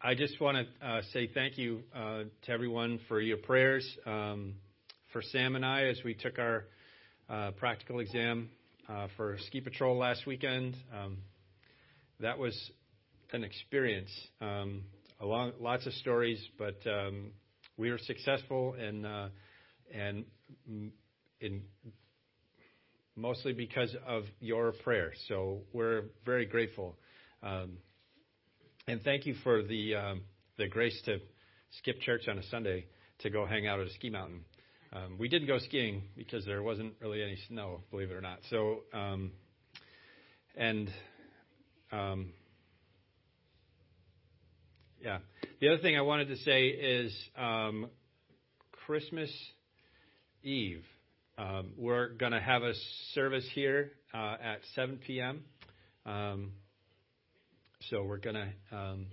I just want to uh, say thank you uh, to everyone for your prayers um, for Sam and I as we took our uh, practical exam for Ski Patrol last weekend. Um, that was an experience. Um, along lots of stories, but um, we were successful and uh, and in mostly because of your prayer. So we're very grateful. Um, and thank you for the um, the grace to skip church on a Sunday to go hang out at a ski mountain. Um, we didn't go skiing because there wasn't really any snow, believe it or not. So, um, and um, yeah, the other thing I wanted to say is um, Christmas Eve. Um, we're going to have a service here uh, at 7 p.m. Um, so we're going to um,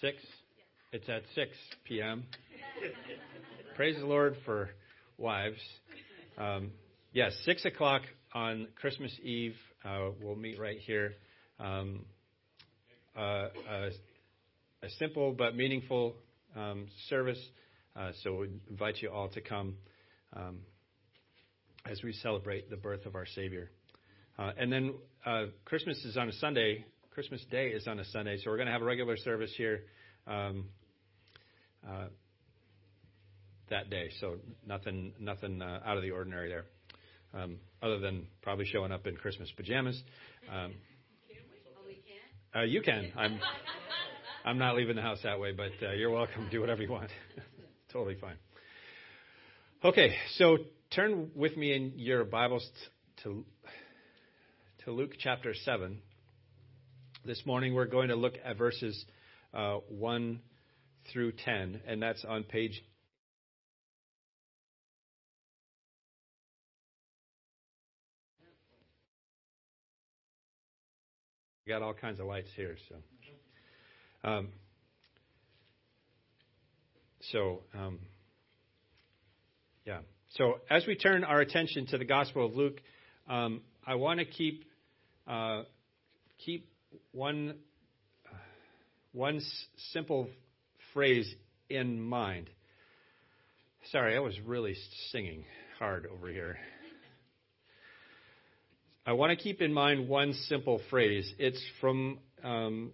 six. It's at 6 p.m. Praise the Lord for wives. Um, yes, six o'clock on Christmas Eve. Uh, we'll meet right here. Um, uh, a, a, simple but meaningful um, service. Uh, so we invite you all to come um, as we celebrate the birth of our Savior. Uh, and then uh, Christmas is on a Sunday. Christmas Day is on a Sunday, so we're going to have a regular service here um, uh, that day. So nothing, nothing uh, out of the ordinary there, um, other than probably showing up in Christmas pajamas. Um, uh, you can. I'm. I'm not leaving the house that way, but uh, you're welcome. Do whatever you want. totally fine. Okay, so turn with me in your Bibles to to Luke chapter seven. This morning we're going to look at verses uh, 1 through 10, and that's on page got all kinds of lights here, so. Um, so, um, yeah. So as we turn our attention to the Gospel of Luke, um, I want to keep uh, keep one one simple phrase in mind. Sorry, I was really singing hard over here. I want to keep in mind one simple phrase. It's from um,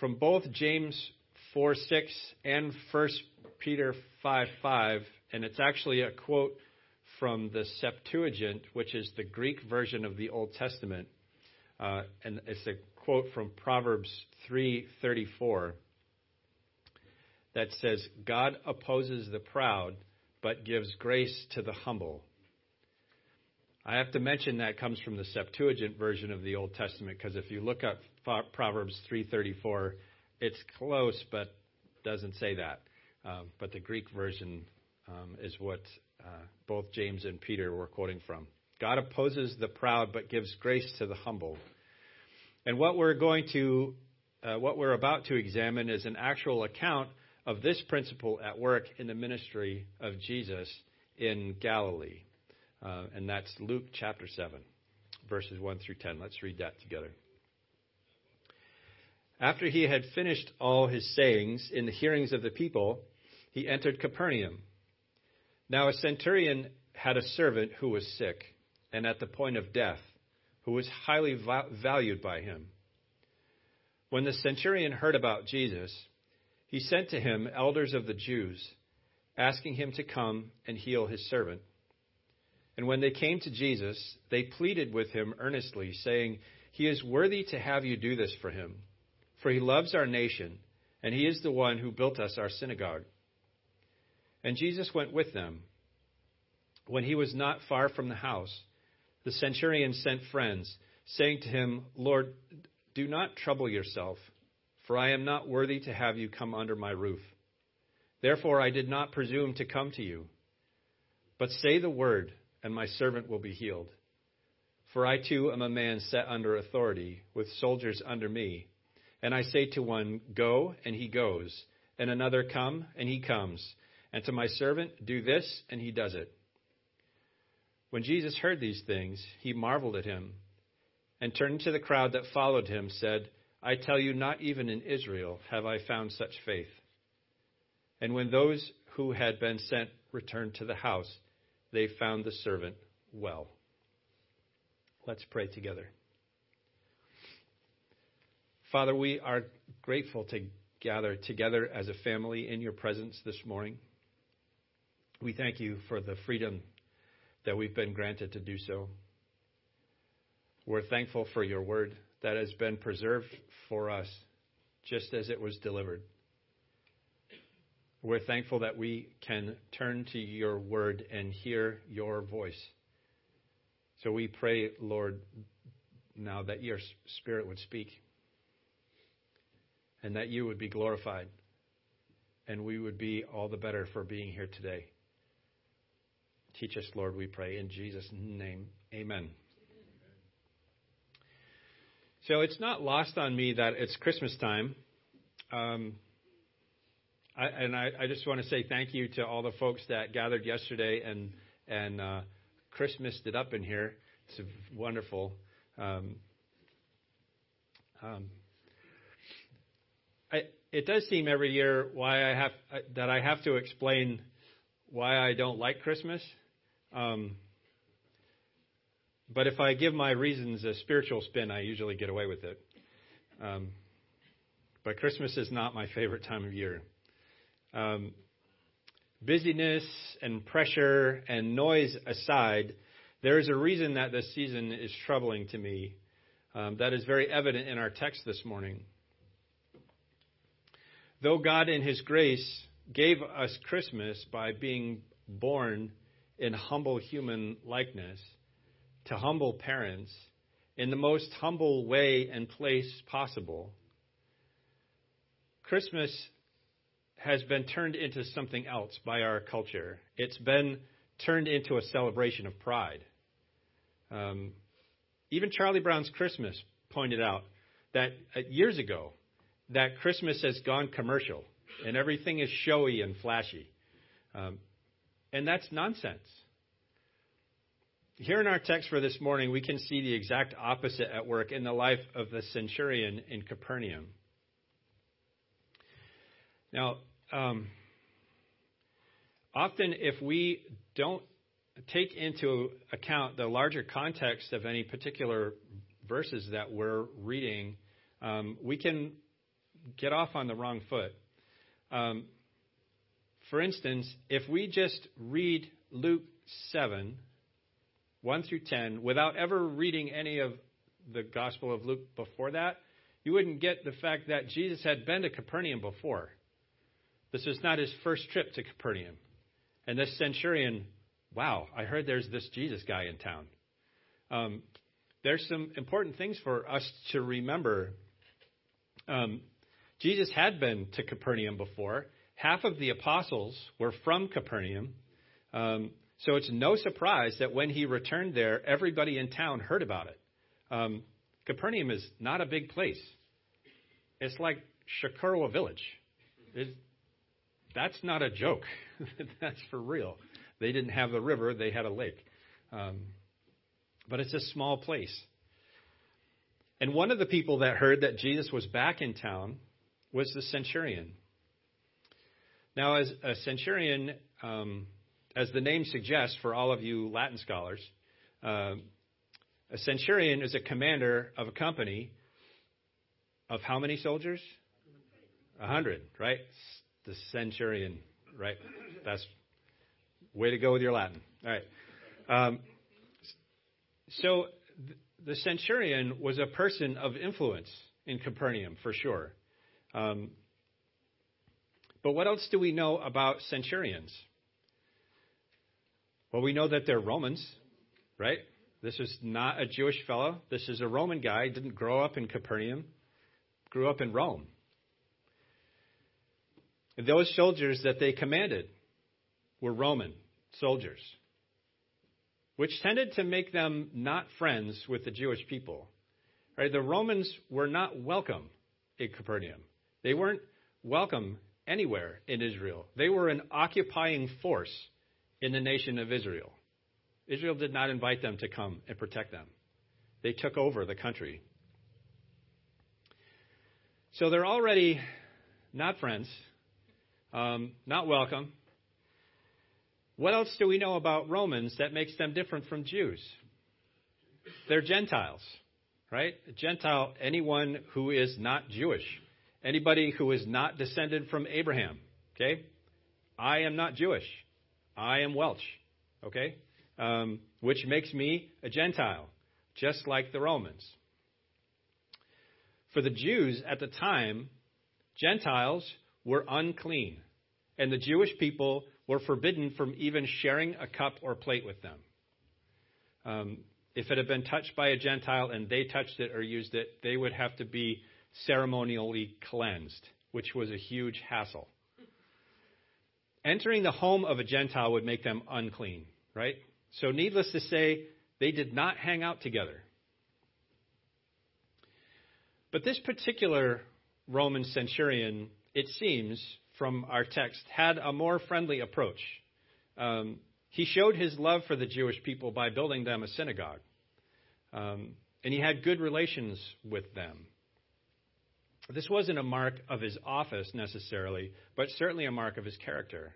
from both James 4 6 and 1 Peter 5 5, and it's actually a quote from the Septuagint, which is the Greek version of the Old Testament. Uh, and it's a quote from Proverbs 3:34 that says, "God opposes the proud, but gives grace to the humble." I have to mention that comes from the Septuagint version of the Old Testament because if you look up Proverbs 3:34, it's close but doesn't say that. Um, but the Greek version um, is what uh, both James and Peter were quoting from. God opposes the proud but gives grace to the humble. And what we're going to, uh, what we're about to examine is an actual account of this principle at work in the ministry of Jesus in Galilee. Uh, and that's Luke chapter 7, verses 1 through 10. Let's read that together. After he had finished all his sayings in the hearings of the people, he entered Capernaum. Now a centurion had a servant who was sick and at the point of death, who was highly valued by him. When the centurion heard about Jesus, he sent to him elders of the Jews, asking him to come and heal his servant. And when they came to Jesus, they pleaded with him earnestly, saying, He is worthy to have you do this for him, for he loves our nation, and he is the one who built us our synagogue. And Jesus went with them. When he was not far from the house, the centurion sent friends, saying to him, Lord, do not trouble yourself for I am not worthy to have you come under my roof. Therefore I did not presume to come to you. But say the word, and my servant will be healed. For I too am a man set under authority, with soldiers under me. And I say to one, Go, and he goes, and another, Come, and he comes, and to my servant, Do this, and he does it. When Jesus heard these things, he marveled at him, and turning to the crowd that followed him, said, I tell you, not even in Israel have I found such faith. And when those who had been sent returned to the house, they found the servant well. Let's pray together. Father, we are grateful to gather together as a family in your presence this morning. We thank you for the freedom that we've been granted to do so. We're thankful for your word that has been preserved for us just as it was delivered. We're thankful that we can turn to your word and hear your voice. So we pray, Lord, now that your spirit would speak and that you would be glorified and we would be all the better for being here today. Teach us, Lord, we pray. In Jesus' name, amen. So it's not lost on me that it's Christmas time. Um, I, and I, I, just want to say thank you to all the folks that gathered yesterday and and uh, Christmased it up in here. It's wonderful. Um, um, I, it does seem every year why I have that I have to explain why I don't like Christmas. Um, but if I give my reasons a spiritual spin, I usually get away with it. Um, but Christmas is not my favorite time of year. Um, busyness and pressure and noise aside, there is a reason that this season is troubling to me. Um, that is very evident in our text this morning. Though God, in His grace, gave us Christmas by being born in humble human likeness, to humble parents in the most humble way and place possible. Christmas has been turned into something else by our culture. It's been turned into a celebration of pride. Um, even Charlie Brown's Christmas pointed out that uh, years ago that Christmas has gone commercial and everything is showy and flashy. Um, and that's nonsense. Here in our text for this morning, we can see the exact opposite at work in the life of the centurion in Capernaum. Now, um, often if we don't take into account the larger context of any particular verses that we're reading, um, we can get off on the wrong foot. Um, for instance, if we just read Luke 7, 1 through 10, without ever reading any of the Gospel of Luke before that, you wouldn't get the fact that Jesus had been to Capernaum before. This was not his first trip to Capernaum. And this centurion, wow, I heard there's this Jesus guy in town. Um, there's some important things for us to remember. Um, Jesus had been to Capernaum before. Half of the apostles were from Capernaum. Um, so it's no surprise that when he returned there, everybody in town heard about it. Um, Capernaum is not a big place. It's like Chocorua Village. That's not a joke. that's for real. They didn't have a river, they had a lake. Um, but it's a small place. And one of the people that heard that Jesus was back in town was the centurion. Now, as a centurion, um, as the name suggests, for all of you Latin scholars, uh, a centurion is a commander of a company of how many soldiers? A hundred, right? The centurion, right? That's way to go with your Latin. All right. Um, so the centurion was a person of influence in Capernaum, for sure. Um, but what else do we know about centurions? Well, we know that they're Romans, right? This is not a Jewish fellow. This is a Roman guy. Didn't grow up in Capernaum, grew up in Rome. those soldiers that they commanded were Roman soldiers, which tended to make them not friends with the Jewish people. Right? The Romans were not welcome in Capernaum. They weren't welcome anywhere in Israel. They were an occupying force in the nation of Israel. Israel did not invite them to come and protect them. They took over the country. So they're already not friends, um, not welcome. What else do we know about Romans that makes them different from Jews? They're Gentiles, right? A Gentile, anyone who is not Jewish, anybody who is not descended from Abraham, okay? I am not Jewish. I am Welsh, okay? Um, which makes me a Gentile, just like the Romans. For the Jews at the time, Gentiles were unclean, and the Jewish people were forbidden from even sharing a cup or plate with them. Um, if it had been touched by a Gentile and they touched it or used it, they would have to be ceremonially cleansed, which was a huge hassle. Entering the home of a Gentile would make them unclean, right? So, needless to say, they did not hang out together. But this particular Roman centurion, it seems from our text, had a more friendly approach. Um, he showed his love for the Jewish people by building them a synagogue. Um, and he had good relations with them. This wasn't a mark of his office necessarily, but certainly a mark of his character.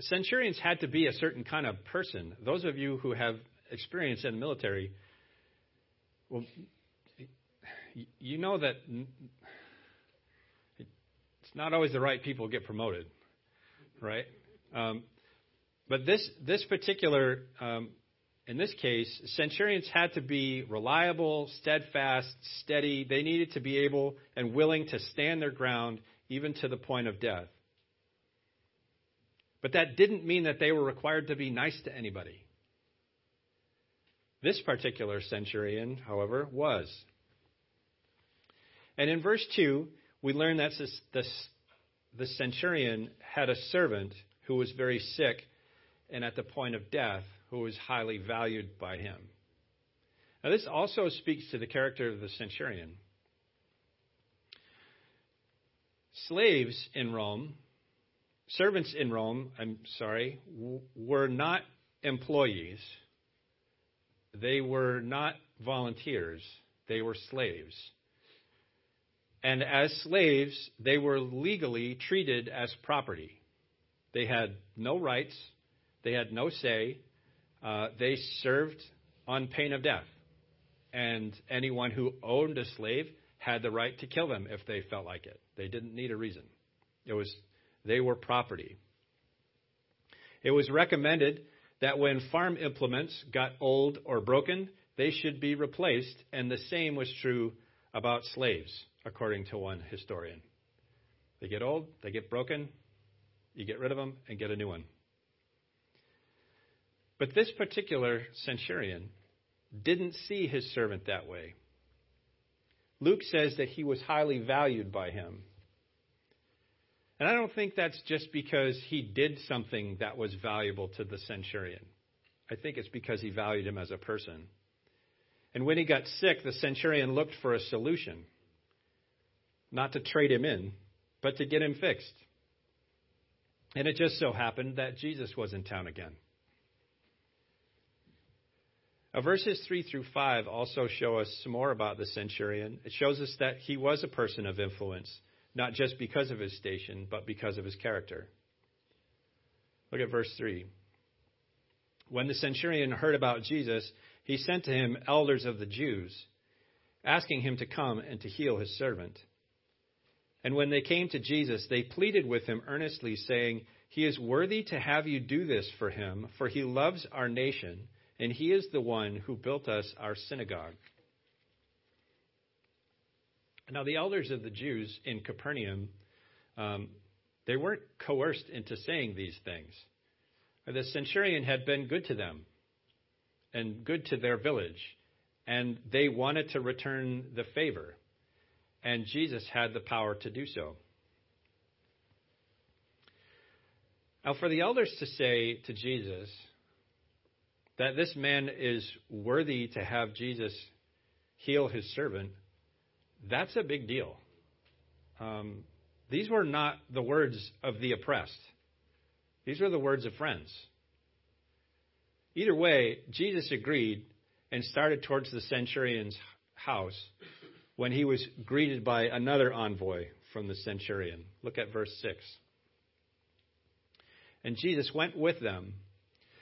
Centurions had to be a certain kind of person. Those of you who have experience in the military, well, you know that it's not always the right people get promoted, right? Um, but this this particular um, in this case, centurions had to be reliable, steadfast, steady. They needed to be able and willing to stand their ground even to the point of death. But that didn't mean that they were required to be nice to anybody. This particular centurion, however, was. And in verse 2, we learn that the centurion had a servant who was very sick and at the point of death, who was highly valued by him. Now, this also speaks to the character of the centurion. Slaves in Rome, servants in Rome, I'm sorry, were not employees. They were not volunteers. They were slaves. And as slaves, they were legally treated as property. They had no rights, they had no say, uh, they served on pain of death. And anyone who owned a slave had the right to kill them if they felt like it. They didn't need a reason. It was they were property. It was recommended that when farm implements got old or broken, they should be replaced, and the same was true about slaves according to one historian. They get old, they get broken, you get rid of them and get a new one. But this particular centurion didn't see his servant that way. Luke says that he was highly valued by him. And I don't think that's just because he did something that was valuable to the centurion. I think it's because he valued him as a person. And when he got sick, the centurion looked for a solution not to trade him in, but to get him fixed. And it just so happened that Jesus was in town again. Now, verses 3 through 5 also show us some more about the centurion. It shows us that he was a person of influence, not just because of his station, but because of his character. Look at verse 3. When the centurion heard about Jesus, he sent to him elders of the Jews, asking him to come and to heal his servant. And when they came to Jesus, they pleaded with him earnestly, saying, He is worthy to have you do this for him, for he loves our nation, and he is the one who built us our synagogue. Now, the elders of the Jews in Capernaum, um, they weren't coerced into saying these things. The centurion had been good to them and good to their village, and they wanted to return the favor, and Jesus had the power to do so. Now, for the elders to say to Jesus, that this man is worthy to have Jesus heal his servant, that's a big deal. Um, these were not the words of the oppressed, these were the words of friends. Either way, Jesus agreed and started towards the centurion's house when he was greeted by another envoy from the centurion. Look at verse 6. And Jesus went with them.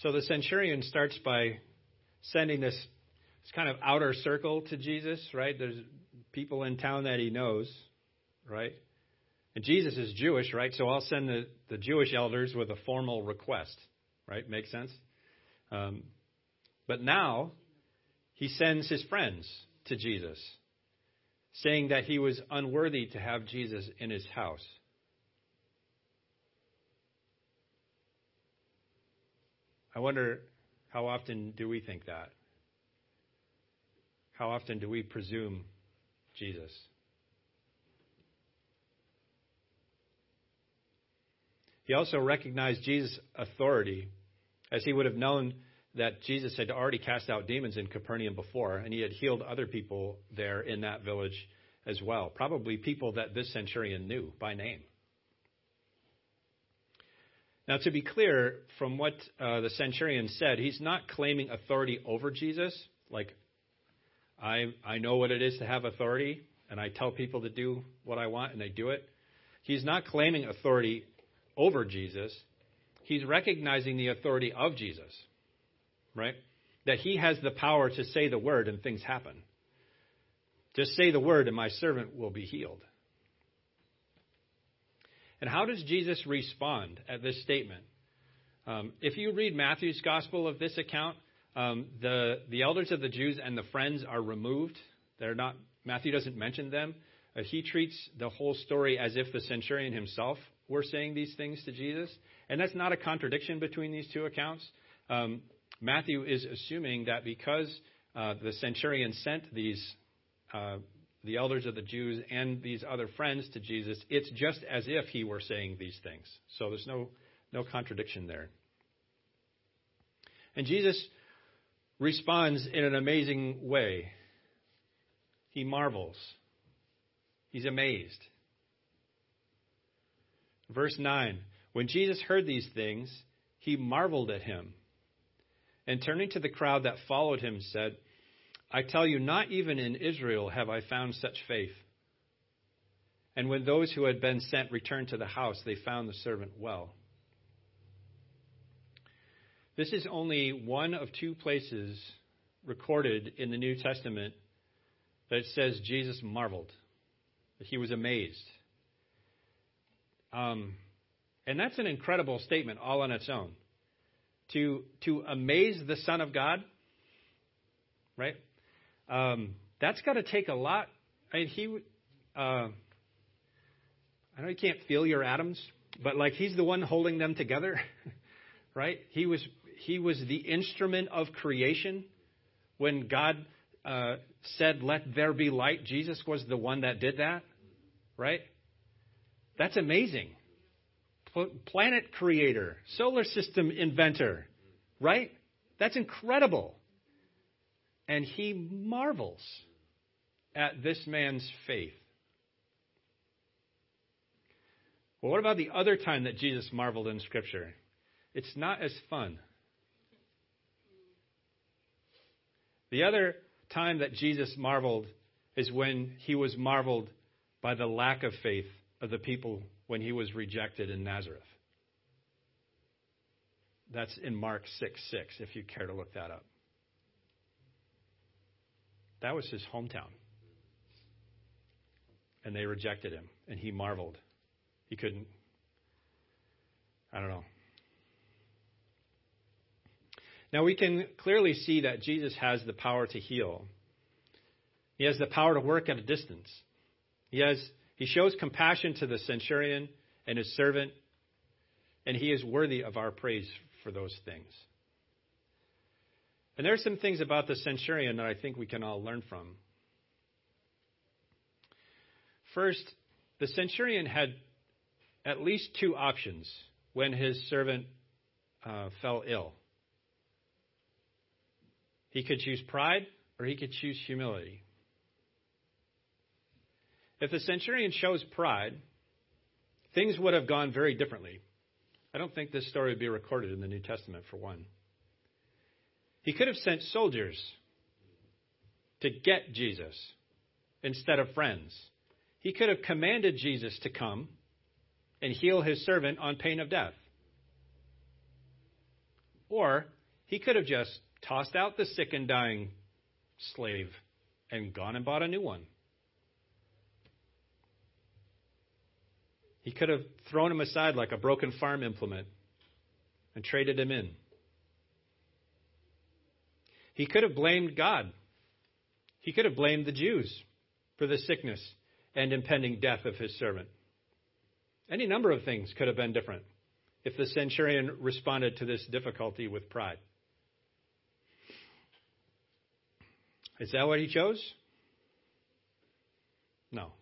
So the centurion starts by sending this, this kind of outer circle to Jesus, right? There's people in town that he knows, right? And Jesus is Jewish, right? So I'll send the, the Jewish elders with a formal request, right? Makes sense? Um, but now he sends his friends to Jesus saying that he was unworthy to have Jesus in his house. I wonder how often do we think that? How often do we presume Jesus? He also recognized Jesus' authority as he would have known that Jesus had already cast out demons in Capernaum before, and he had healed other people there in that village as well. Probably people that this centurion knew by name. Now, to be clear, from what uh, the centurion said, he's not claiming authority over Jesus. Like, I, I know what it is to have authority, and I tell people to do what I want, and they do it. He's not claiming authority over Jesus. He's recognizing the authority of Jesus right? That he has the power to say the word and things happen. Just say the word and my servant will be healed. And how does Jesus respond at this statement? Um, if you read Matthew's gospel of this account, um, the the elders of the Jews and the friends are removed. They're not. Matthew doesn't mention them. Uh, he treats the whole story as if the centurion himself were saying these things to Jesus, and that's not a contradiction between these two accounts. Um, Matthew is assuming that because uh, the centurion sent these, uh, the elders of the Jews and these other friends to Jesus, it's just as if he were saying these things. So there's no, no contradiction there. And Jesus responds in an amazing way. He marvels. He's amazed. Verse 9 When Jesus heard these things, he marveled at him and turning to the crowd that followed him, said, I tell you, not even in Israel have I found such faith. And when those who had been sent returned to the house, they found the servant well. This is only one of two places recorded in the New Testament that says Jesus marveled, that he was amazed. Um, and that's an incredible statement all on its own to, to amaze the Son of God, right? Um, that's got to take a lot. I mean, he, uh, I know you can't feel your atoms, but like he's the one holding them together, right? He was he was the instrument of creation when God uh, said, "Let there be light." Jesus was the one that did that, right? That's amazing planet creator, solar system inventor, right? That's incredible. And he marvels at this man's faith. Well, what about the other time that Jesus marveled in Scripture? It's not as fun. The other time that Jesus marveled is when he was marveled by the lack of faith of the people when he was rejected in Nazareth. That's in Mark 6 6, if you care to look that up. That was his hometown. And they rejected him, and he marveled He couldn't. I don't know. Now we can clearly see that Jesus has the power to heal. He has the power to work at a distance. He has he shows compassion to the centurion and his servant, and he is worthy of our praise for those things. And there are some things about the centurion that I think we can all learn from. First, the centurion had at least two options when his servant uh, fell ill. He could choose pride or he could choose humility. If the centurion chose pride, things would have gone very differently. I don't think this story would be recorded in the New Testament, for one. He could have sent soldiers to get Jesus instead of friends. He could have commanded Jesus to come and heal his servant on pain of death. Or he could have just tossed out the sick and dying slave and gone and bought a new one. He could have thrown him aside like a broken farm implement and traded him in. He could have blamed God. He could have blamed the Jews for the sickness and impending death of his servant. Any number of things could have been different if the centurion responded to this difficulty with pride. Is that what he chose? No.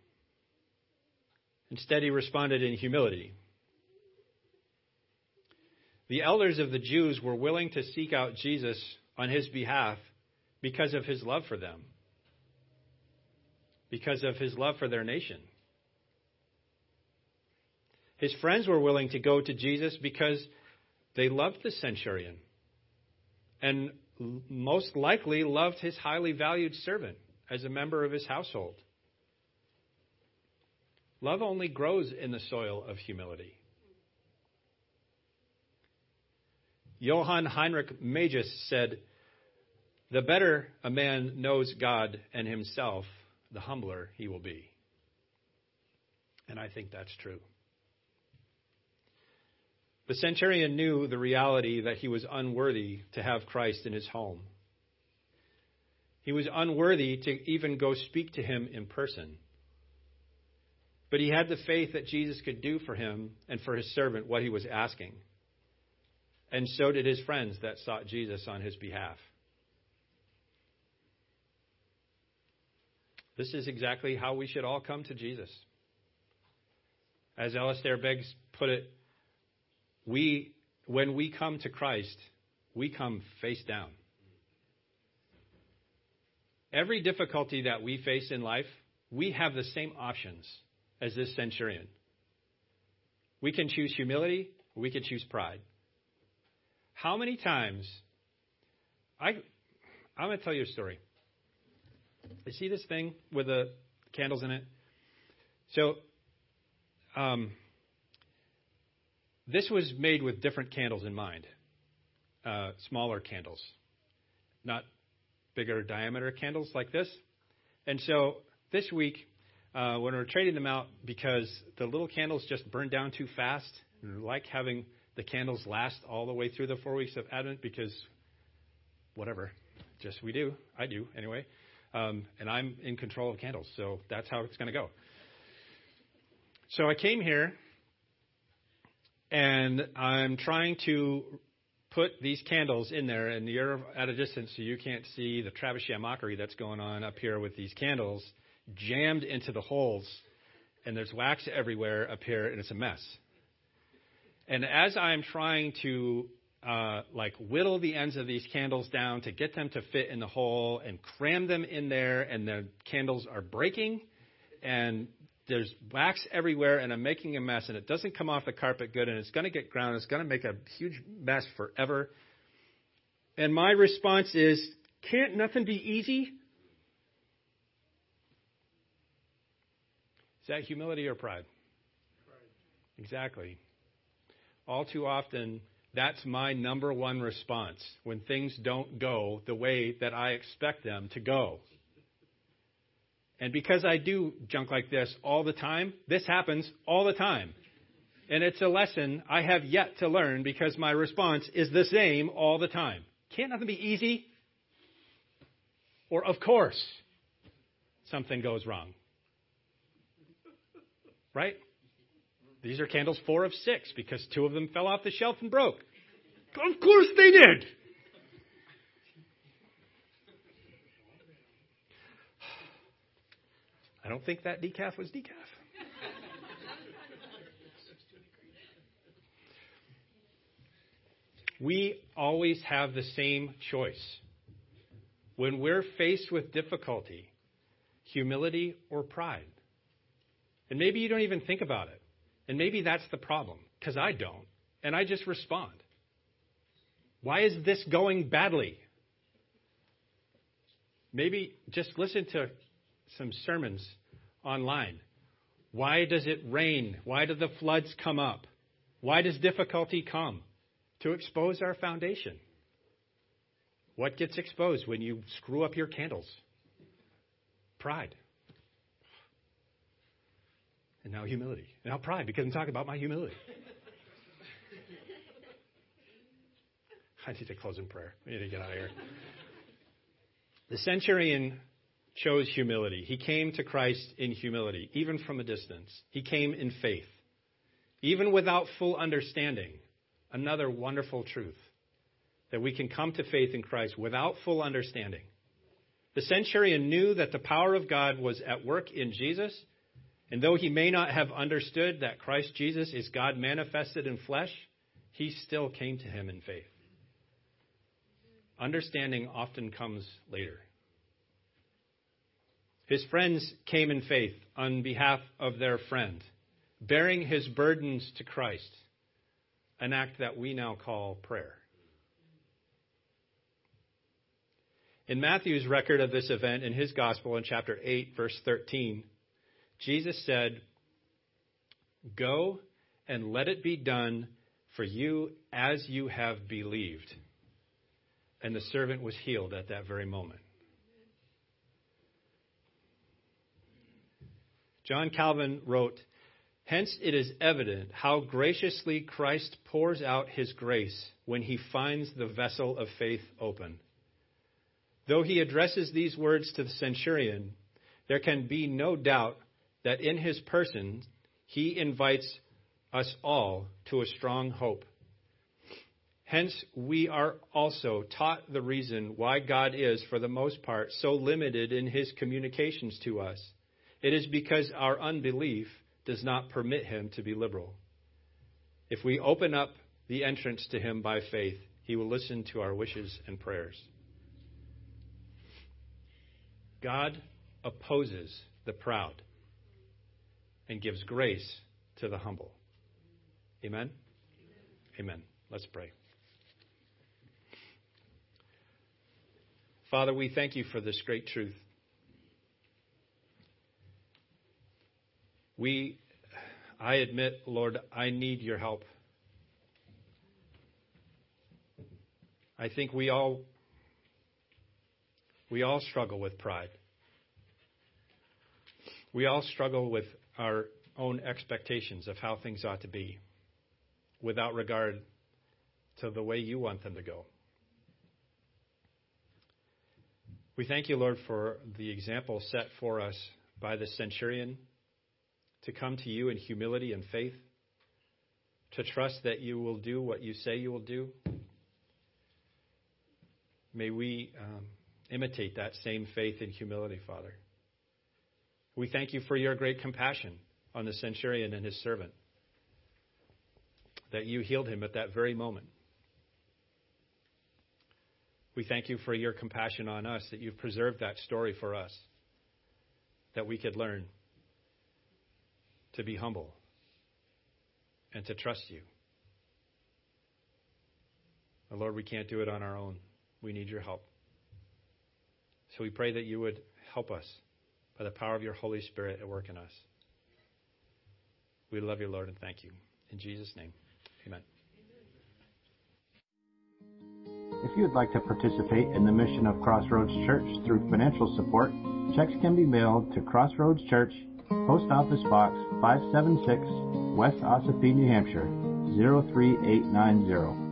Instead, he responded in humility. The elders of the Jews were willing to seek out Jesus on his behalf because of his love for them, because of his love for their nation. His friends were willing to go to Jesus because they loved the centurion and most likely loved his highly valued servant as a member of his household. Love only grows in the soil of humility. Johann Heinrich Magus said, The better a man knows God and himself, the humbler he will be. And I think that's true. The centurion knew the reality that he was unworthy to have Christ in his home. He was unworthy to even go speak to him in person. But he had the faith that Jesus could do for him and for his servant what he was asking. And so did his friends that sought Jesus on his behalf. This is exactly how we should all come to Jesus. As Alistair Beggs put it, we, when we come to Christ, we come face down. Every difficulty that we face in life, we have the same options as this centurion. We can choose humility, we can choose pride. How many times I I'm going to tell you a story. You see this thing with the candles in it? So um, this was made with different candles in mind, uh, smaller candles, not bigger diameter candles like this. And so this week, uh, when we are trading them out, because the little candles just burn down too fast, and like having the candles last all the way through the four weeks of Advent, because whatever, just we do, I do anyway, Um, and I'm in control of candles, so that's how it's going to go. So I came here and I'm trying to put these candles in there, and you're at a distance, so you can't see the Travis mockery that's going on up here with these candles jammed into the holes, and there's wax everywhere up here, and it's a mess. And as I'm trying to uh, like whittle the ends of these candles down to get them to fit in the hole and cram them in there, and the candles are breaking, and there's wax everywhere and I'm making a mess and it doesn't come off the carpet good and it's going to get ground. It's going to make a huge mess forever. And my response is, can't nothing be easy? Is that humility or pride? pride? Exactly. All too often, that's my number one response when things don't go the way that I expect them to go. And because I do junk like this all the time, this happens all the time. And it's a lesson I have yet to learn because my response is the same all the time. Can't nothing be easy? Or, of course, something goes wrong. Right? These are candles four of six because two of them fell off the shelf and broke. Of course they did. I don't think that decaf was decaf. we always have the same choice. When we're faced with difficulty, humility or pride. And maybe you don't even think about it. And maybe that's the problem, because I don't. And I just respond. Why is this going badly? Maybe just listen to some sermons online. Why does it rain? Why do the floods come up? Why does difficulty come? To expose our foundation. What gets exposed when you screw up your candles? Pride. And now humility. And now pride, because I'm talking about my humility. I need to close in prayer. We need to get out of here. The centurion chose humility. He came to Christ in humility, even from a distance. He came in faith, even without full understanding. Another wonderful truth that we can come to faith in Christ without full understanding. The centurion knew that the power of God was at work in Jesus, and though he may not have understood that Christ Jesus is God manifested in flesh, he still came to him in faith. Understanding often comes later. His friends came in faith on behalf of their friend, bearing his burdens to Christ, an act that we now call prayer. In Matthew's record of this event in his gospel in chapter 8, verse 13, Jesus said, Go and let it be done for you as you have believed. And the servant was healed at that very moment. John Calvin wrote, Hence it is evident how graciously Christ pours out his grace when he finds the vessel of faith open. Though he addresses these words to the centurion, there can be no doubt that in his person he invites us all to a strong hope. Hence, we are also taught the reason why God is, for the most part, so limited in his communications to us. It is because our unbelief does not permit him to be liberal. If we open up the entrance to him by faith, he will listen to our wishes and prayers. God opposes the proud and gives grace to the humble. Amen? Amen. Let's pray. Father, we thank you for this great truth. We, I admit, Lord, I need your help. I think we all we all struggle with pride. We all struggle with our own expectations of how things ought to be without regard to the way you want them to go. We thank you, Lord, for the example set for us by the centurion to come to you in humility and faith, to trust that you will do what you say you will do. May we um, imitate that same faith and humility, Father. We thank you for your great compassion on the centurion and his servant, that you healed him at that very moment. We thank you for your compassion on us, that you've preserved that story for us, that we could learn to be humble and to trust you. Lord, we can't do it on our own. We need your help. So we pray that you would help us by the power of your Holy Spirit at work in us. We love you, Lord, and thank you. In Jesus' name, amen. If you would like to participate in the mission of Crossroads Church through financial support, checks can be mailed to Crossroads Church, Post Office Box 576, West Ossipee, New Hampshire 03890.